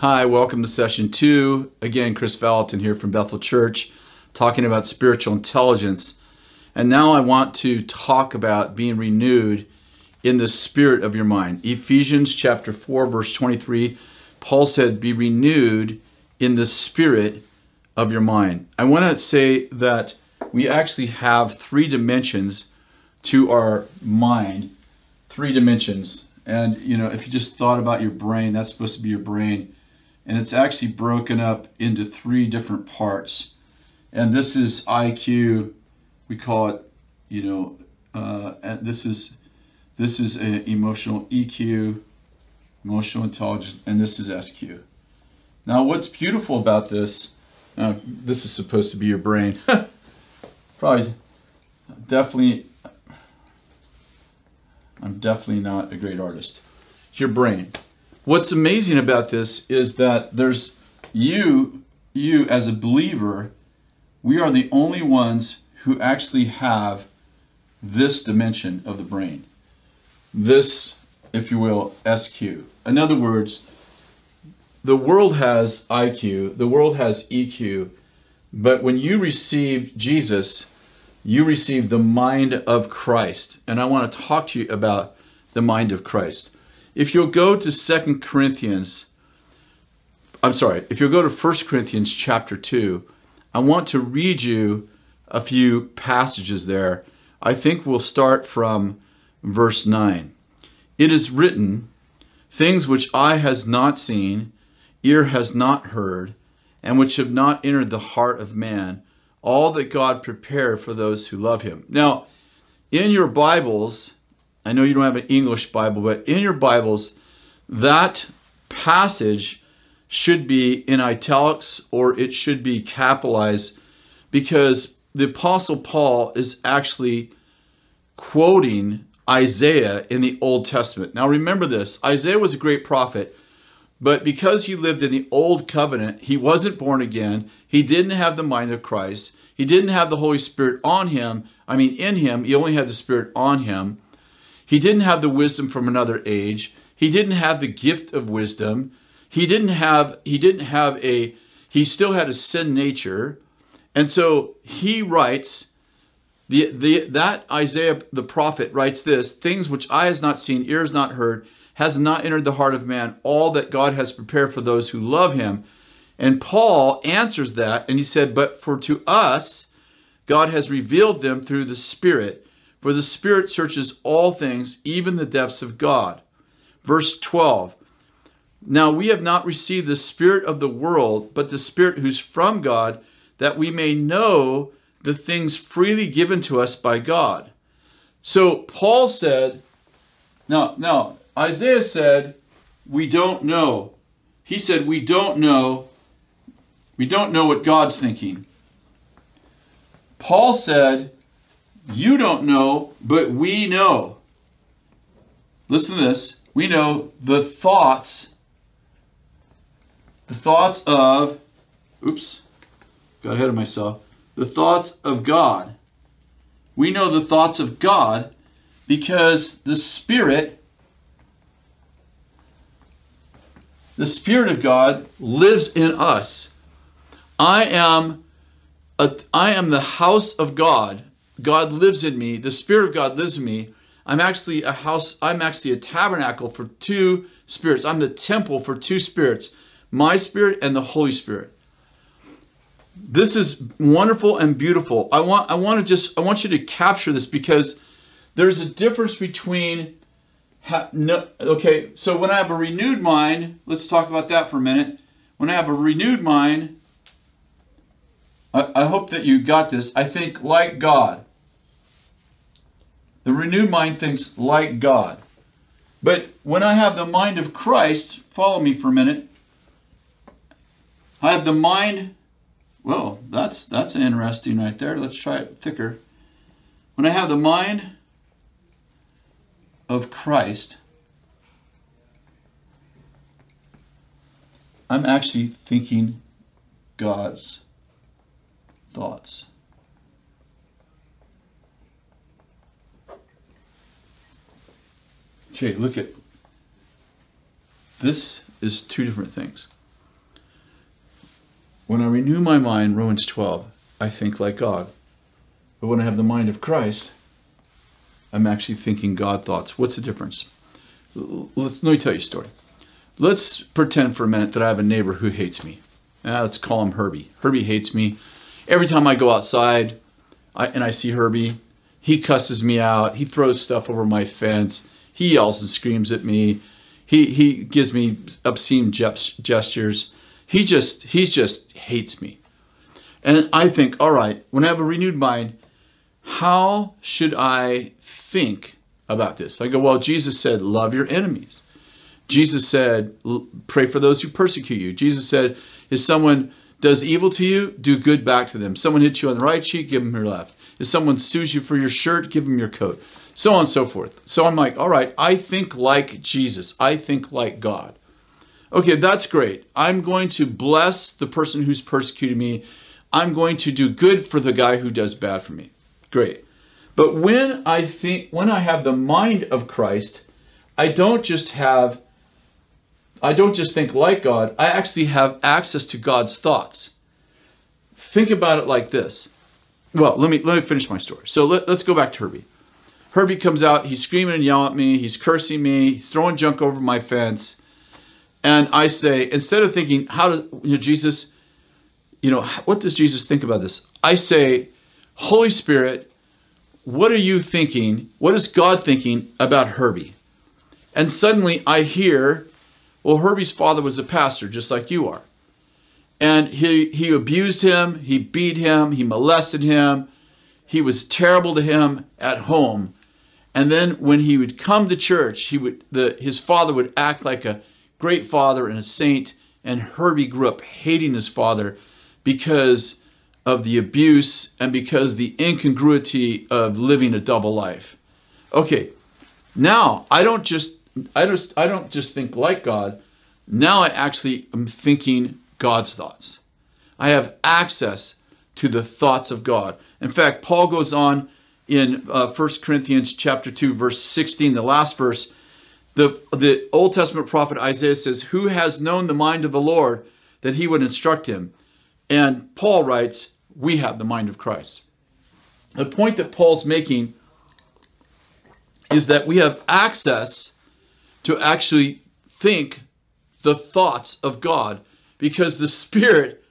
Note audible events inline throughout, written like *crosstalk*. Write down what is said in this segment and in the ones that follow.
Hi, welcome to session two. Again, Kris Vallotton here from Bethel Church, talking about spiritual intelligence. And now I want to talk about being renewed in the spirit of your mind. Ephesians chapter 4, verse 23, Paul said, Be renewed in the spirit of your mind. I want to say that we actually have three dimensions to our mind, three dimensions. And, you know, if you just thought about your brain, that's supposed to be your brain and it's actually broken up into three different parts. And this is IQ, we call it, you know, uh, and this is this is a emotional EQ, emotional intelligence, and this is SQ. Now, what's beautiful about this? Uh, this is supposed to be your brain. *laughs* Probably, definitely. I'm definitely not a great artist. Your brain. What's amazing about this is that there's you, you as a believer, we are the only ones who actually have this dimension of the brain. This, if you will, SQ. In other words, the world has IQ, the world has EQ, but when you receive Jesus, you receive the mind of Christ. And I want to talk to you about the mind of Christ. If you'll go to Second Corinthians, I'm sorry, if you'll go to 1 Corinthians chapter 2, I want to read you a few passages there. I think we'll start from verse 9. It is written, Things which eye has not seen, ear has not heard, and which have not entered the heart of man, all that God prepared for those who love him. Now, in your Bibles, I know you don't have an English Bible, but in your Bibles, that passage should be in italics or it should be capitalized because the Apostle Paul is actually quoting Isaiah in the Old Testament. Now remember this Isaiah was a great prophet, but because he lived in the Old Covenant, he wasn't born again. He didn't have the mind of Christ. He didn't have the Holy Spirit on him. I mean, in him, he only had the Spirit on him. He didn't have the wisdom from another age. He didn't have the gift of wisdom. He didn't have he didn't have a he still had a sin nature. And so he writes the, the that Isaiah the prophet writes this, things which eye has not seen, ear not heard, has not entered the heart of man, all that God has prepared for those who love him. And Paul answers that and he said, But for to us God has revealed them through the Spirit. For the Spirit searches all things, even the depths of God. Verse 12 Now we have not received the Spirit of the world, but the Spirit who's from God, that we may know the things freely given to us by God. So Paul said, now, now, Isaiah said, we don't know. He said, we don't know. We don't know what God's thinking. Paul said, you don't know, but we know. Listen to this. We know the thoughts, the thoughts of, oops, got ahead of myself, the thoughts of God. We know the thoughts of God because the Spirit, the Spirit of God lives in us. I am, a, I am the house of God God lives in me, the Spirit of God lives in me. I'm actually a house, I'm actually a tabernacle for two spirits. I'm the temple for two spirits, my spirit and the Holy Spirit. This is wonderful and beautiful. I want I want to just I want you to capture this because there's a difference between no, okay, so when I have a renewed mind, let's talk about that for a minute. When I have a renewed mind, I, I hope that you got this. I think like God. The renewed mind thinks like God. But when I have the mind of Christ, follow me for a minute. I have the mind, well, that's that's interesting right there. Let's try it thicker. When I have the mind of Christ, I'm actually thinking God's thoughts. Okay, look at this is two different things. when I renew my mind, Romans 12, I think like God. But when I have the mind of Christ, I'm actually thinking God thoughts. What's the difference? Let's, let me tell you a story. Let's pretend for a minute that I have a neighbor who hates me. Uh, let's call him Herbie. Herbie hates me. Every time I go outside I, and I see Herbie, he cusses me out. He throws stuff over my fence. He yells and screams at me. He, he gives me obscene gestures. He just, he just hates me. And I think, all right, when I have a renewed mind, how should I think about this? I go, well, Jesus said, love your enemies. Jesus said, pray for those who persecute you. Jesus said, if someone does evil to you, do good back to them. Someone hits you on the right cheek, give them your left. If someone sues you for your shirt, give them your coat. So on and so forth. So I'm like, all right, I think like Jesus. I think like God. Okay, that's great. I'm going to bless the person who's persecuted me. I'm going to do good for the guy who does bad for me. Great. But when I think when I have the mind of Christ, I don't just have I don't just think like God, I actually have access to God's thoughts. Think about it like this. Well, let me let me finish my story. So let, let's go back to Herbie. Herbie comes out, he's screaming and yelling at me, he's cursing me, he's throwing junk over my fence. And I say, instead of thinking, how does you know, Jesus, you know, what does Jesus think about this? I say, Holy Spirit, what are you thinking? What is God thinking about Herbie? And suddenly I hear, well, Herbie's father was a pastor, just like you are. And he, he abused him, he beat him, he molested him, he was terrible to him at home. And then when he would come to church, he would the his father would act like a great father and a saint, and Herbie grew up hating his father because of the abuse and because the incongruity of living a double life. Okay, now I don't just I just I don't just think like God. Now I actually am thinking God's thoughts. I have access to the thoughts of God. In fact, Paul goes on in uh, 1 Corinthians chapter 2 verse 16, the last verse, the, the Old Testament prophet Isaiah says, Who has known the mind of the Lord that he would instruct him? And Paul writes, We have the mind of Christ. The point that Paul's making is that we have access to actually think the thoughts of God because the Spirit,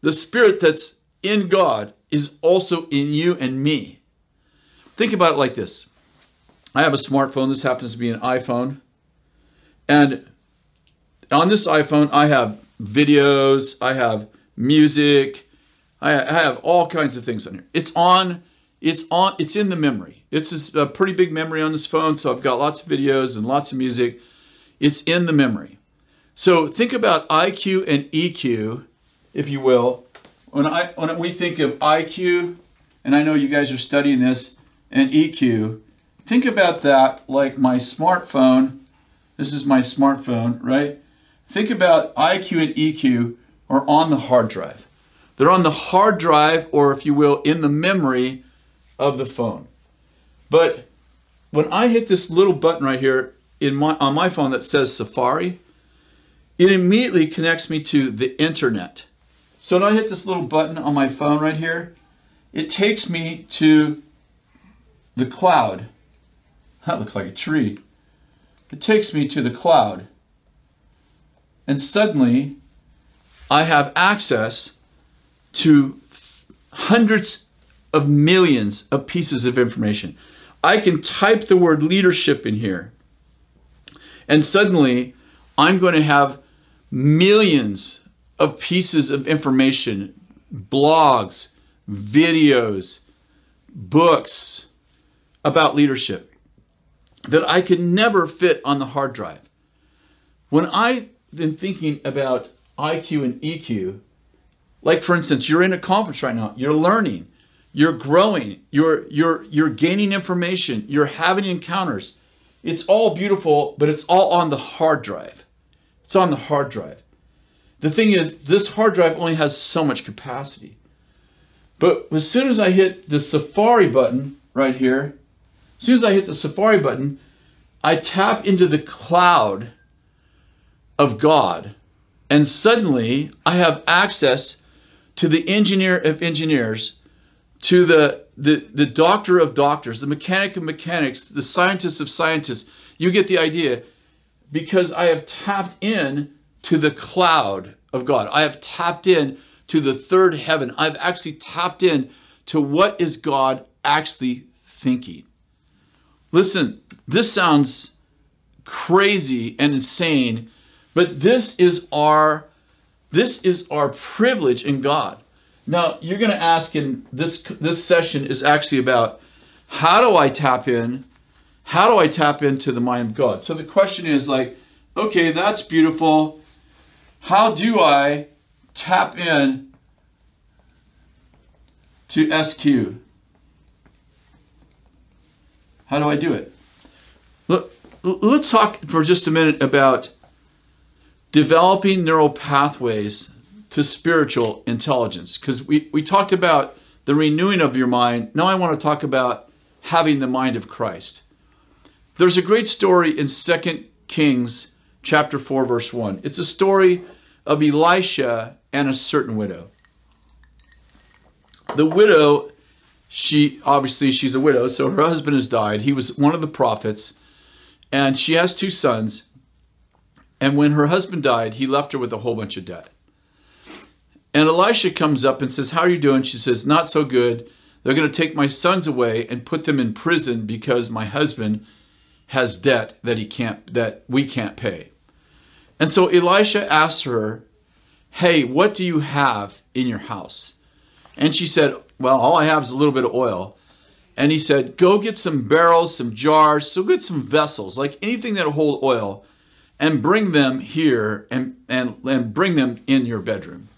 the Spirit that's in God, is also in you and me. Think about it like this I have a smartphone. This happens to be an iPhone. And on this iPhone, I have videos, I have music, I have all kinds of things on here. It's on, it's on, it's in the memory. this is a pretty big memory on this phone, so I've got lots of videos and lots of music. It's in the memory. So think about IQ and EQ, if you will. When I when we think of IQ, and I know you guys are studying this, and EQ, think about that like my smartphone. This is my smartphone, right? Think about IQ and EQ are on the hard drive. They're on the hard drive, or if you will, in the memory of the phone. But when I hit this little button right here in my on my phone that says Safari, it immediately connects me to the internet. So when I hit this little button on my phone right here, it takes me to the cloud. *laughs* That looks like a tree. It takes me to the cloud. And suddenly, I have access to hundreds of millions of pieces of information. I can type the word leadership in here. And suddenly, I'm going to have millions of pieces of information, blogs, videos, books about leadership that I could never fit on the hard drive. When I've been thinking about IQ and EQ, like for instance, you're in a conference right now, you're learning, you're growing, you're you're you're gaining information, you're having encounters. It's all beautiful, but it's all on the hard drive. It's on the hard drive. The thing is, this hard drive only has so much capacity. But as soon as I hit the Safari button right here, as soon as I hit the Safari button, I tap into the cloud of God And suddenly I have access to the engineer of engineers, to the, the, the doctor of doctors, the mechanic of mechanics, the scientist of scientists. You get the idea because I have tapped in to the cloud of God. I have tapped in to the third heaven. I've actually tapped in to what is God actually thinking. Listen, this sounds crazy and insane, but this is our this is our privilege in God. Now, you're going to ask in this this session is actually about how do I tap in? How do I tap into the mind of God? So the question is like, okay, that's beautiful. How do I tap in to SQ? How do I do it? Look, let's talk for just a minute about developing neural pathways to spiritual intelligence because we, we talked about the renewing of your mind. Now I want to talk about having the mind of Christ. There's a great story in 2 Kings chapter 4 verse 1. It's a story of Elisha and a certain widow. The widow, she obviously she's a widow, so her husband has died. He was one of the prophets, and she has two sons. And when her husband died, he left her with a whole bunch of debt. And Elisha comes up and says, How are you doing? She says, Not so good. They're going to take my sons away and put them in prison because my husband has debt that he can't that we can't pay. And so Elisha asks her, Hey, what do you have in your house? And she said, Well, all I have is a little bit of oil. And he said, Go get some barrels, some jars, so get some vessels, like anything that'll hold oil, and bring them here and, and, and bring them in your bedroom.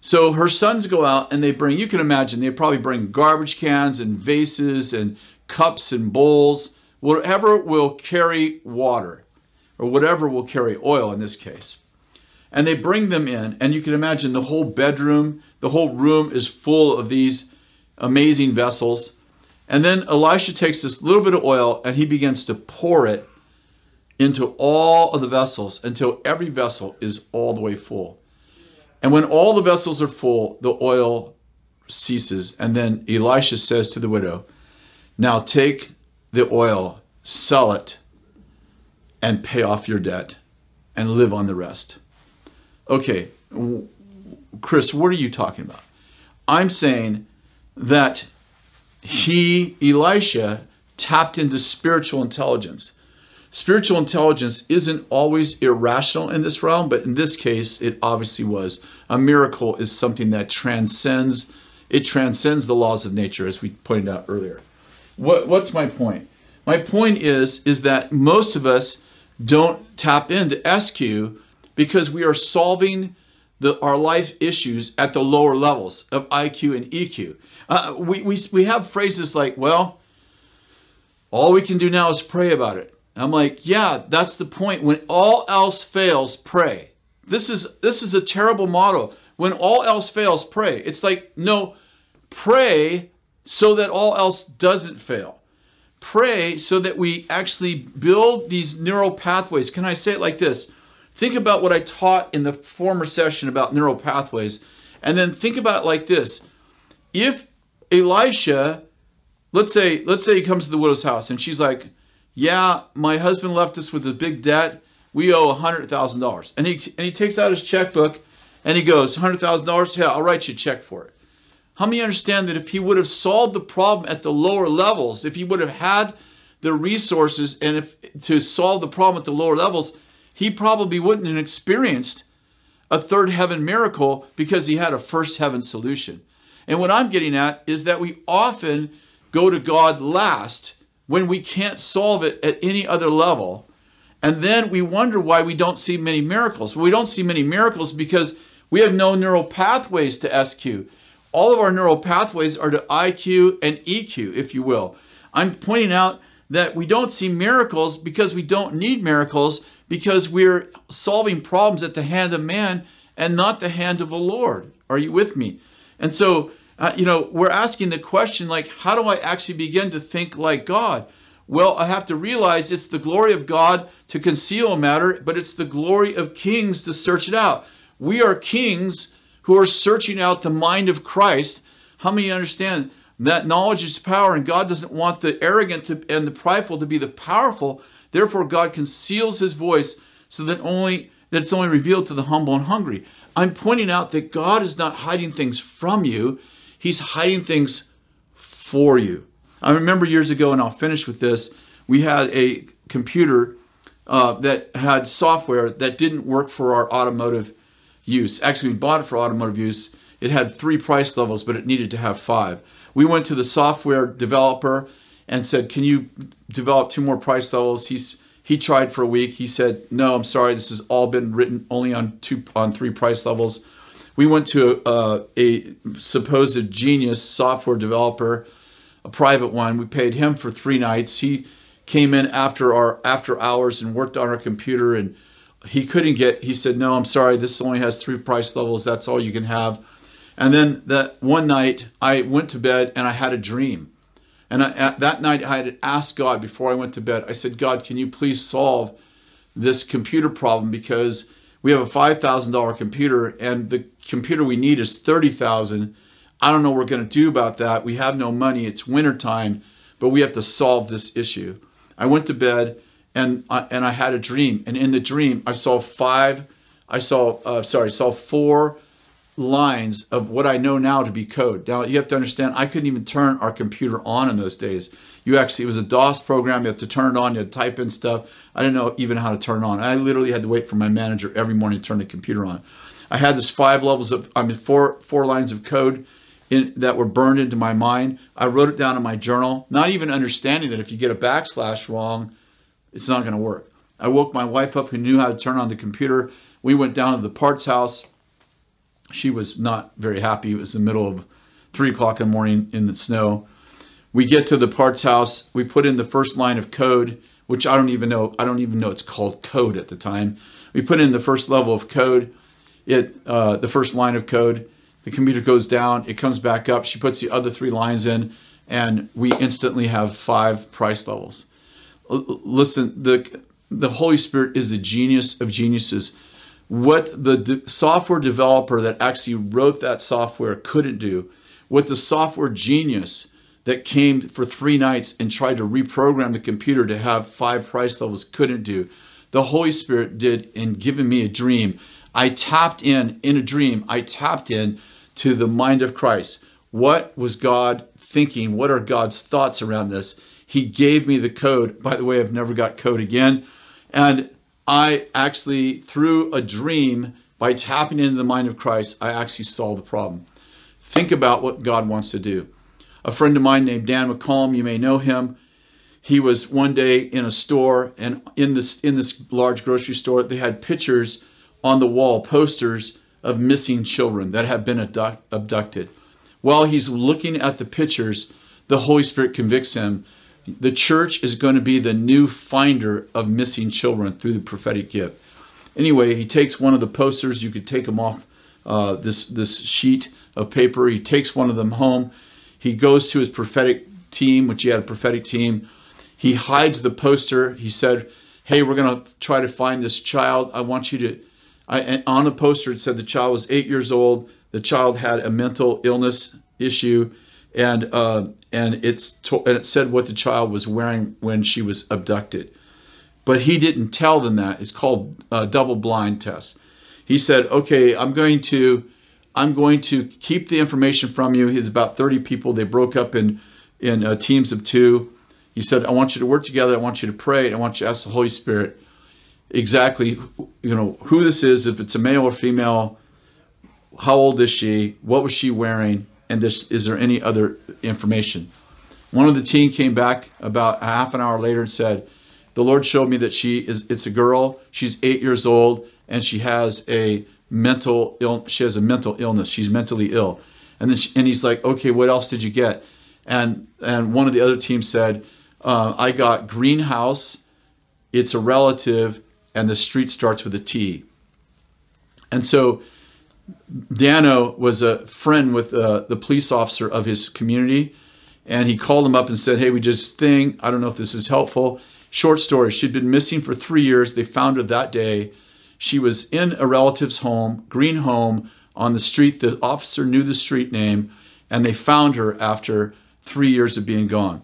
So her sons go out and they bring, you can imagine, they probably bring garbage cans and vases and cups and bowls, whatever will carry water or whatever will carry oil in this case. And they bring them in, and you can imagine the whole bedroom, the whole room is full of these amazing vessels. And then Elisha takes this little bit of oil and he begins to pour it into all of the vessels until every vessel is all the way full. And when all the vessels are full, the oil ceases. And then Elisha says to the widow, Now take the oil, sell it, and pay off your debt and live on the rest. Okay, Kris, what are you talking about? I'm saying that he, Elisha, tapped into spiritual intelligence. Spiritual intelligence isn't always irrational in this realm, but in this case, it obviously was. A miracle is something that transcends, it transcends the laws of nature, as we pointed out earlier. What, what's my point? My point is, is that most of us don't tap into SQ because we are solving the, our life issues at the lower levels of IQ and EQ. Uh, we, we, we have phrases like, well, all we can do now is pray about it. I'm like, yeah, that's the point. When all else fails, pray. This is this is a terrible motto. When all else fails, pray. It's like, no, pray so that all else doesn't fail pray so that we actually build these neural pathways. Can I say it like this? Think about what I taught in the former session about neural pathways, and then think about it like this. If Elisha, let's say, let's say he comes to the widow's house and she's like, Yeah, my husband left us with a big debt. We owe $100,000. And he, and he takes out his checkbook and he goes, $100,000? Yeah, I'll write you a check for it. How many understand that if he would have solved the problem at the lower levels, if he would have had the resources and if to solve the problem at the lower levels, he probably wouldn't have experienced a third heaven miracle because he had a first heaven solution. And what I'm getting at is that we often go to God last when we can't solve it at any other level. And then we wonder why we don't see many miracles. Well, we don't see many miracles because we have no neural pathways to SQ all of our neural pathways are to IQ and EQ, if you will. I'm pointing out that we don't see miracles because we don't need miracles because we're solving problems at the hand of man and not the hand of the Lord. Are you with me? And so, uh, you know, we're asking the question like, how do I actually begin to think like God? Well, I have to realize it's the glory of God to conceal a matter, but it's the glory of kings to search it out. We are kings who are searching out the mind of Christ. How many understand that knowledge is power, and God doesn't want the arrogant to, and the prideful to be the powerful. Therefore, God conceals His voice so that only that it's only revealed to the humble and hungry. I'm pointing out that God is not hiding things from you; He's hiding things for you. I remember years ago, and I'll finish with this. We had a computer uh, that had software that didn't work for our automotive use. Actually, we bought it for automotive use. It had three price levels, but it needed to have five. We went to the software developer and said, "Can you develop two more price levels?" He's he tried for a week. He said, "No, I'm sorry. This has all been written only on two on three price levels." We went to a, a supposed genius software developer, a private one. We paid him for three nights. He came in after our after hours and worked on our computer and he couldn't get he said no i'm sorry. This only has three price levels. That's all you can have. And then that one night i went to bed and i had a dream. And I, that night i had asked god before i went to bed i said god can you please solve this computer problem? Because we have a $5000 computer and the computer we need is 30000 i don't know what we're going to do about that we have no money it's wintertime but we have to solve this issue i went to bed and I, and I had a dream, and in the dream I saw five, I saw uh, sorry, saw four lines of what I know now to be code. Now you have to understand, I couldn't even turn our computer on in those days. You actually, it was a DOS program. You had to turn it on. You had to type in stuff. I didn't know even how to turn on. I literally had to wait for my manager every morning to turn the computer on. I had this five levels of, I mean, four four lines of code in, that were burned into my mind. I wrote it down in my journal, not even understanding that if you get a backslash wrong, it's not going to work. I woke my wife up who knew how to turn on the computer. We went down to the parts house. She was not very happy. It was the middle of three o'clock in the morning in the snow. We get to the parts house. We put in the first line of code, which I don't even know. I don't even know it's called code at the time. We put in the first level of code. It uh, the first line of code. The computer goes down. It comes back up. She puts the other three lines in, and we instantly have five price levels listen, the the Holy Spirit is the genius of geniuses. What the de- software developer that actually wrote that software couldn't do, what the software genius that came for three nights and tried to reprogram the computer to have five price levels couldn't do, the Holy Spirit did in giving me a dream. I tapped in, in a dream, I tapped in to the mind of Christ. What was God thinking? What are God's thoughts around this? He gave me the code. By the way, I've never got code again. And I actually, through a dream, by tapping into the mind of Christ, I actually solved the problem. Think about what God wants to do. A friend of mine named Dan McCollum, you may know him. He was one day in a store, and in this in this large grocery store, they had pictures on the wall, posters of missing children that have been abducted. While he's looking at the pictures, the Holy Spirit convicts him the church is going to be the new finder of missing children through the prophetic gift. Anyway, he takes one of the posters. You could take them off uh, this this sheet of paper. He takes one of them home. He goes to his prophetic team, which he had a prophetic team. He hides the poster. He said, "Hey, we're going to try to find this child. I want you to." I, on the poster, it said the child was eight years old. The child had a mental illness issue and uh, and it's to, and it said what the child was wearing when she was abducted, but he didn't tell them that. It's called a double blind test. He said, "Okay, I'm going to." I'm going to keep the information from you. He's about 30 people. They broke up in in uh, teams of two. He said, "I want you to work together. I want you to pray. I want you to ask the Holy Spirit exactly, you know, who this is. If it's a male or female, how old is she? What was she wearing? and this, is there any other information? One of the team came back about half an hour later and said, the Lord showed me that she is, it's a girl, she's eight years old, and she has a mental ill, she has a mental illness. She's mentally ill. And then, she, and he's like, okay, what else did you get? And, and one of the other teams said, uh, I got greenhouse, it's a relative, and the street starts with a T. And so Dano was a friend with uh, the police officer of his community, and he called him up and said, Hey, we just thing. I don't know if this is helpful. Short story she'd been missing for three years. They found her that day. She was in a relative's home, green home, on the street. The officer knew the street name, and they found her after three years of being gone.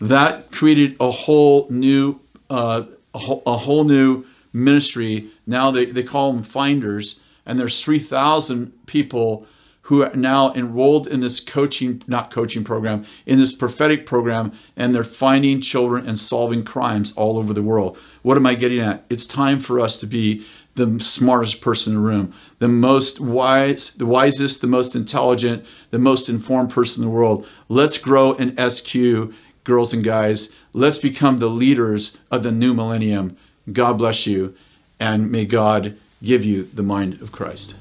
That created a whole new, uh, a, whole, a whole new ministry. Now they, they call them finders, and there's 3,000 people who are now enrolled in this coaching, not coaching program, in this prophetic program, and they're finding children and solving crimes all over the world. What am I getting at? It's time for us to be the smartest person in the room, the most wise, the wisest, the most intelligent, the most informed person in the world. Let's grow in SQ, girls and guys. Let's become the leaders of the new millennium. God bless you, and may God give you the mind of Christ.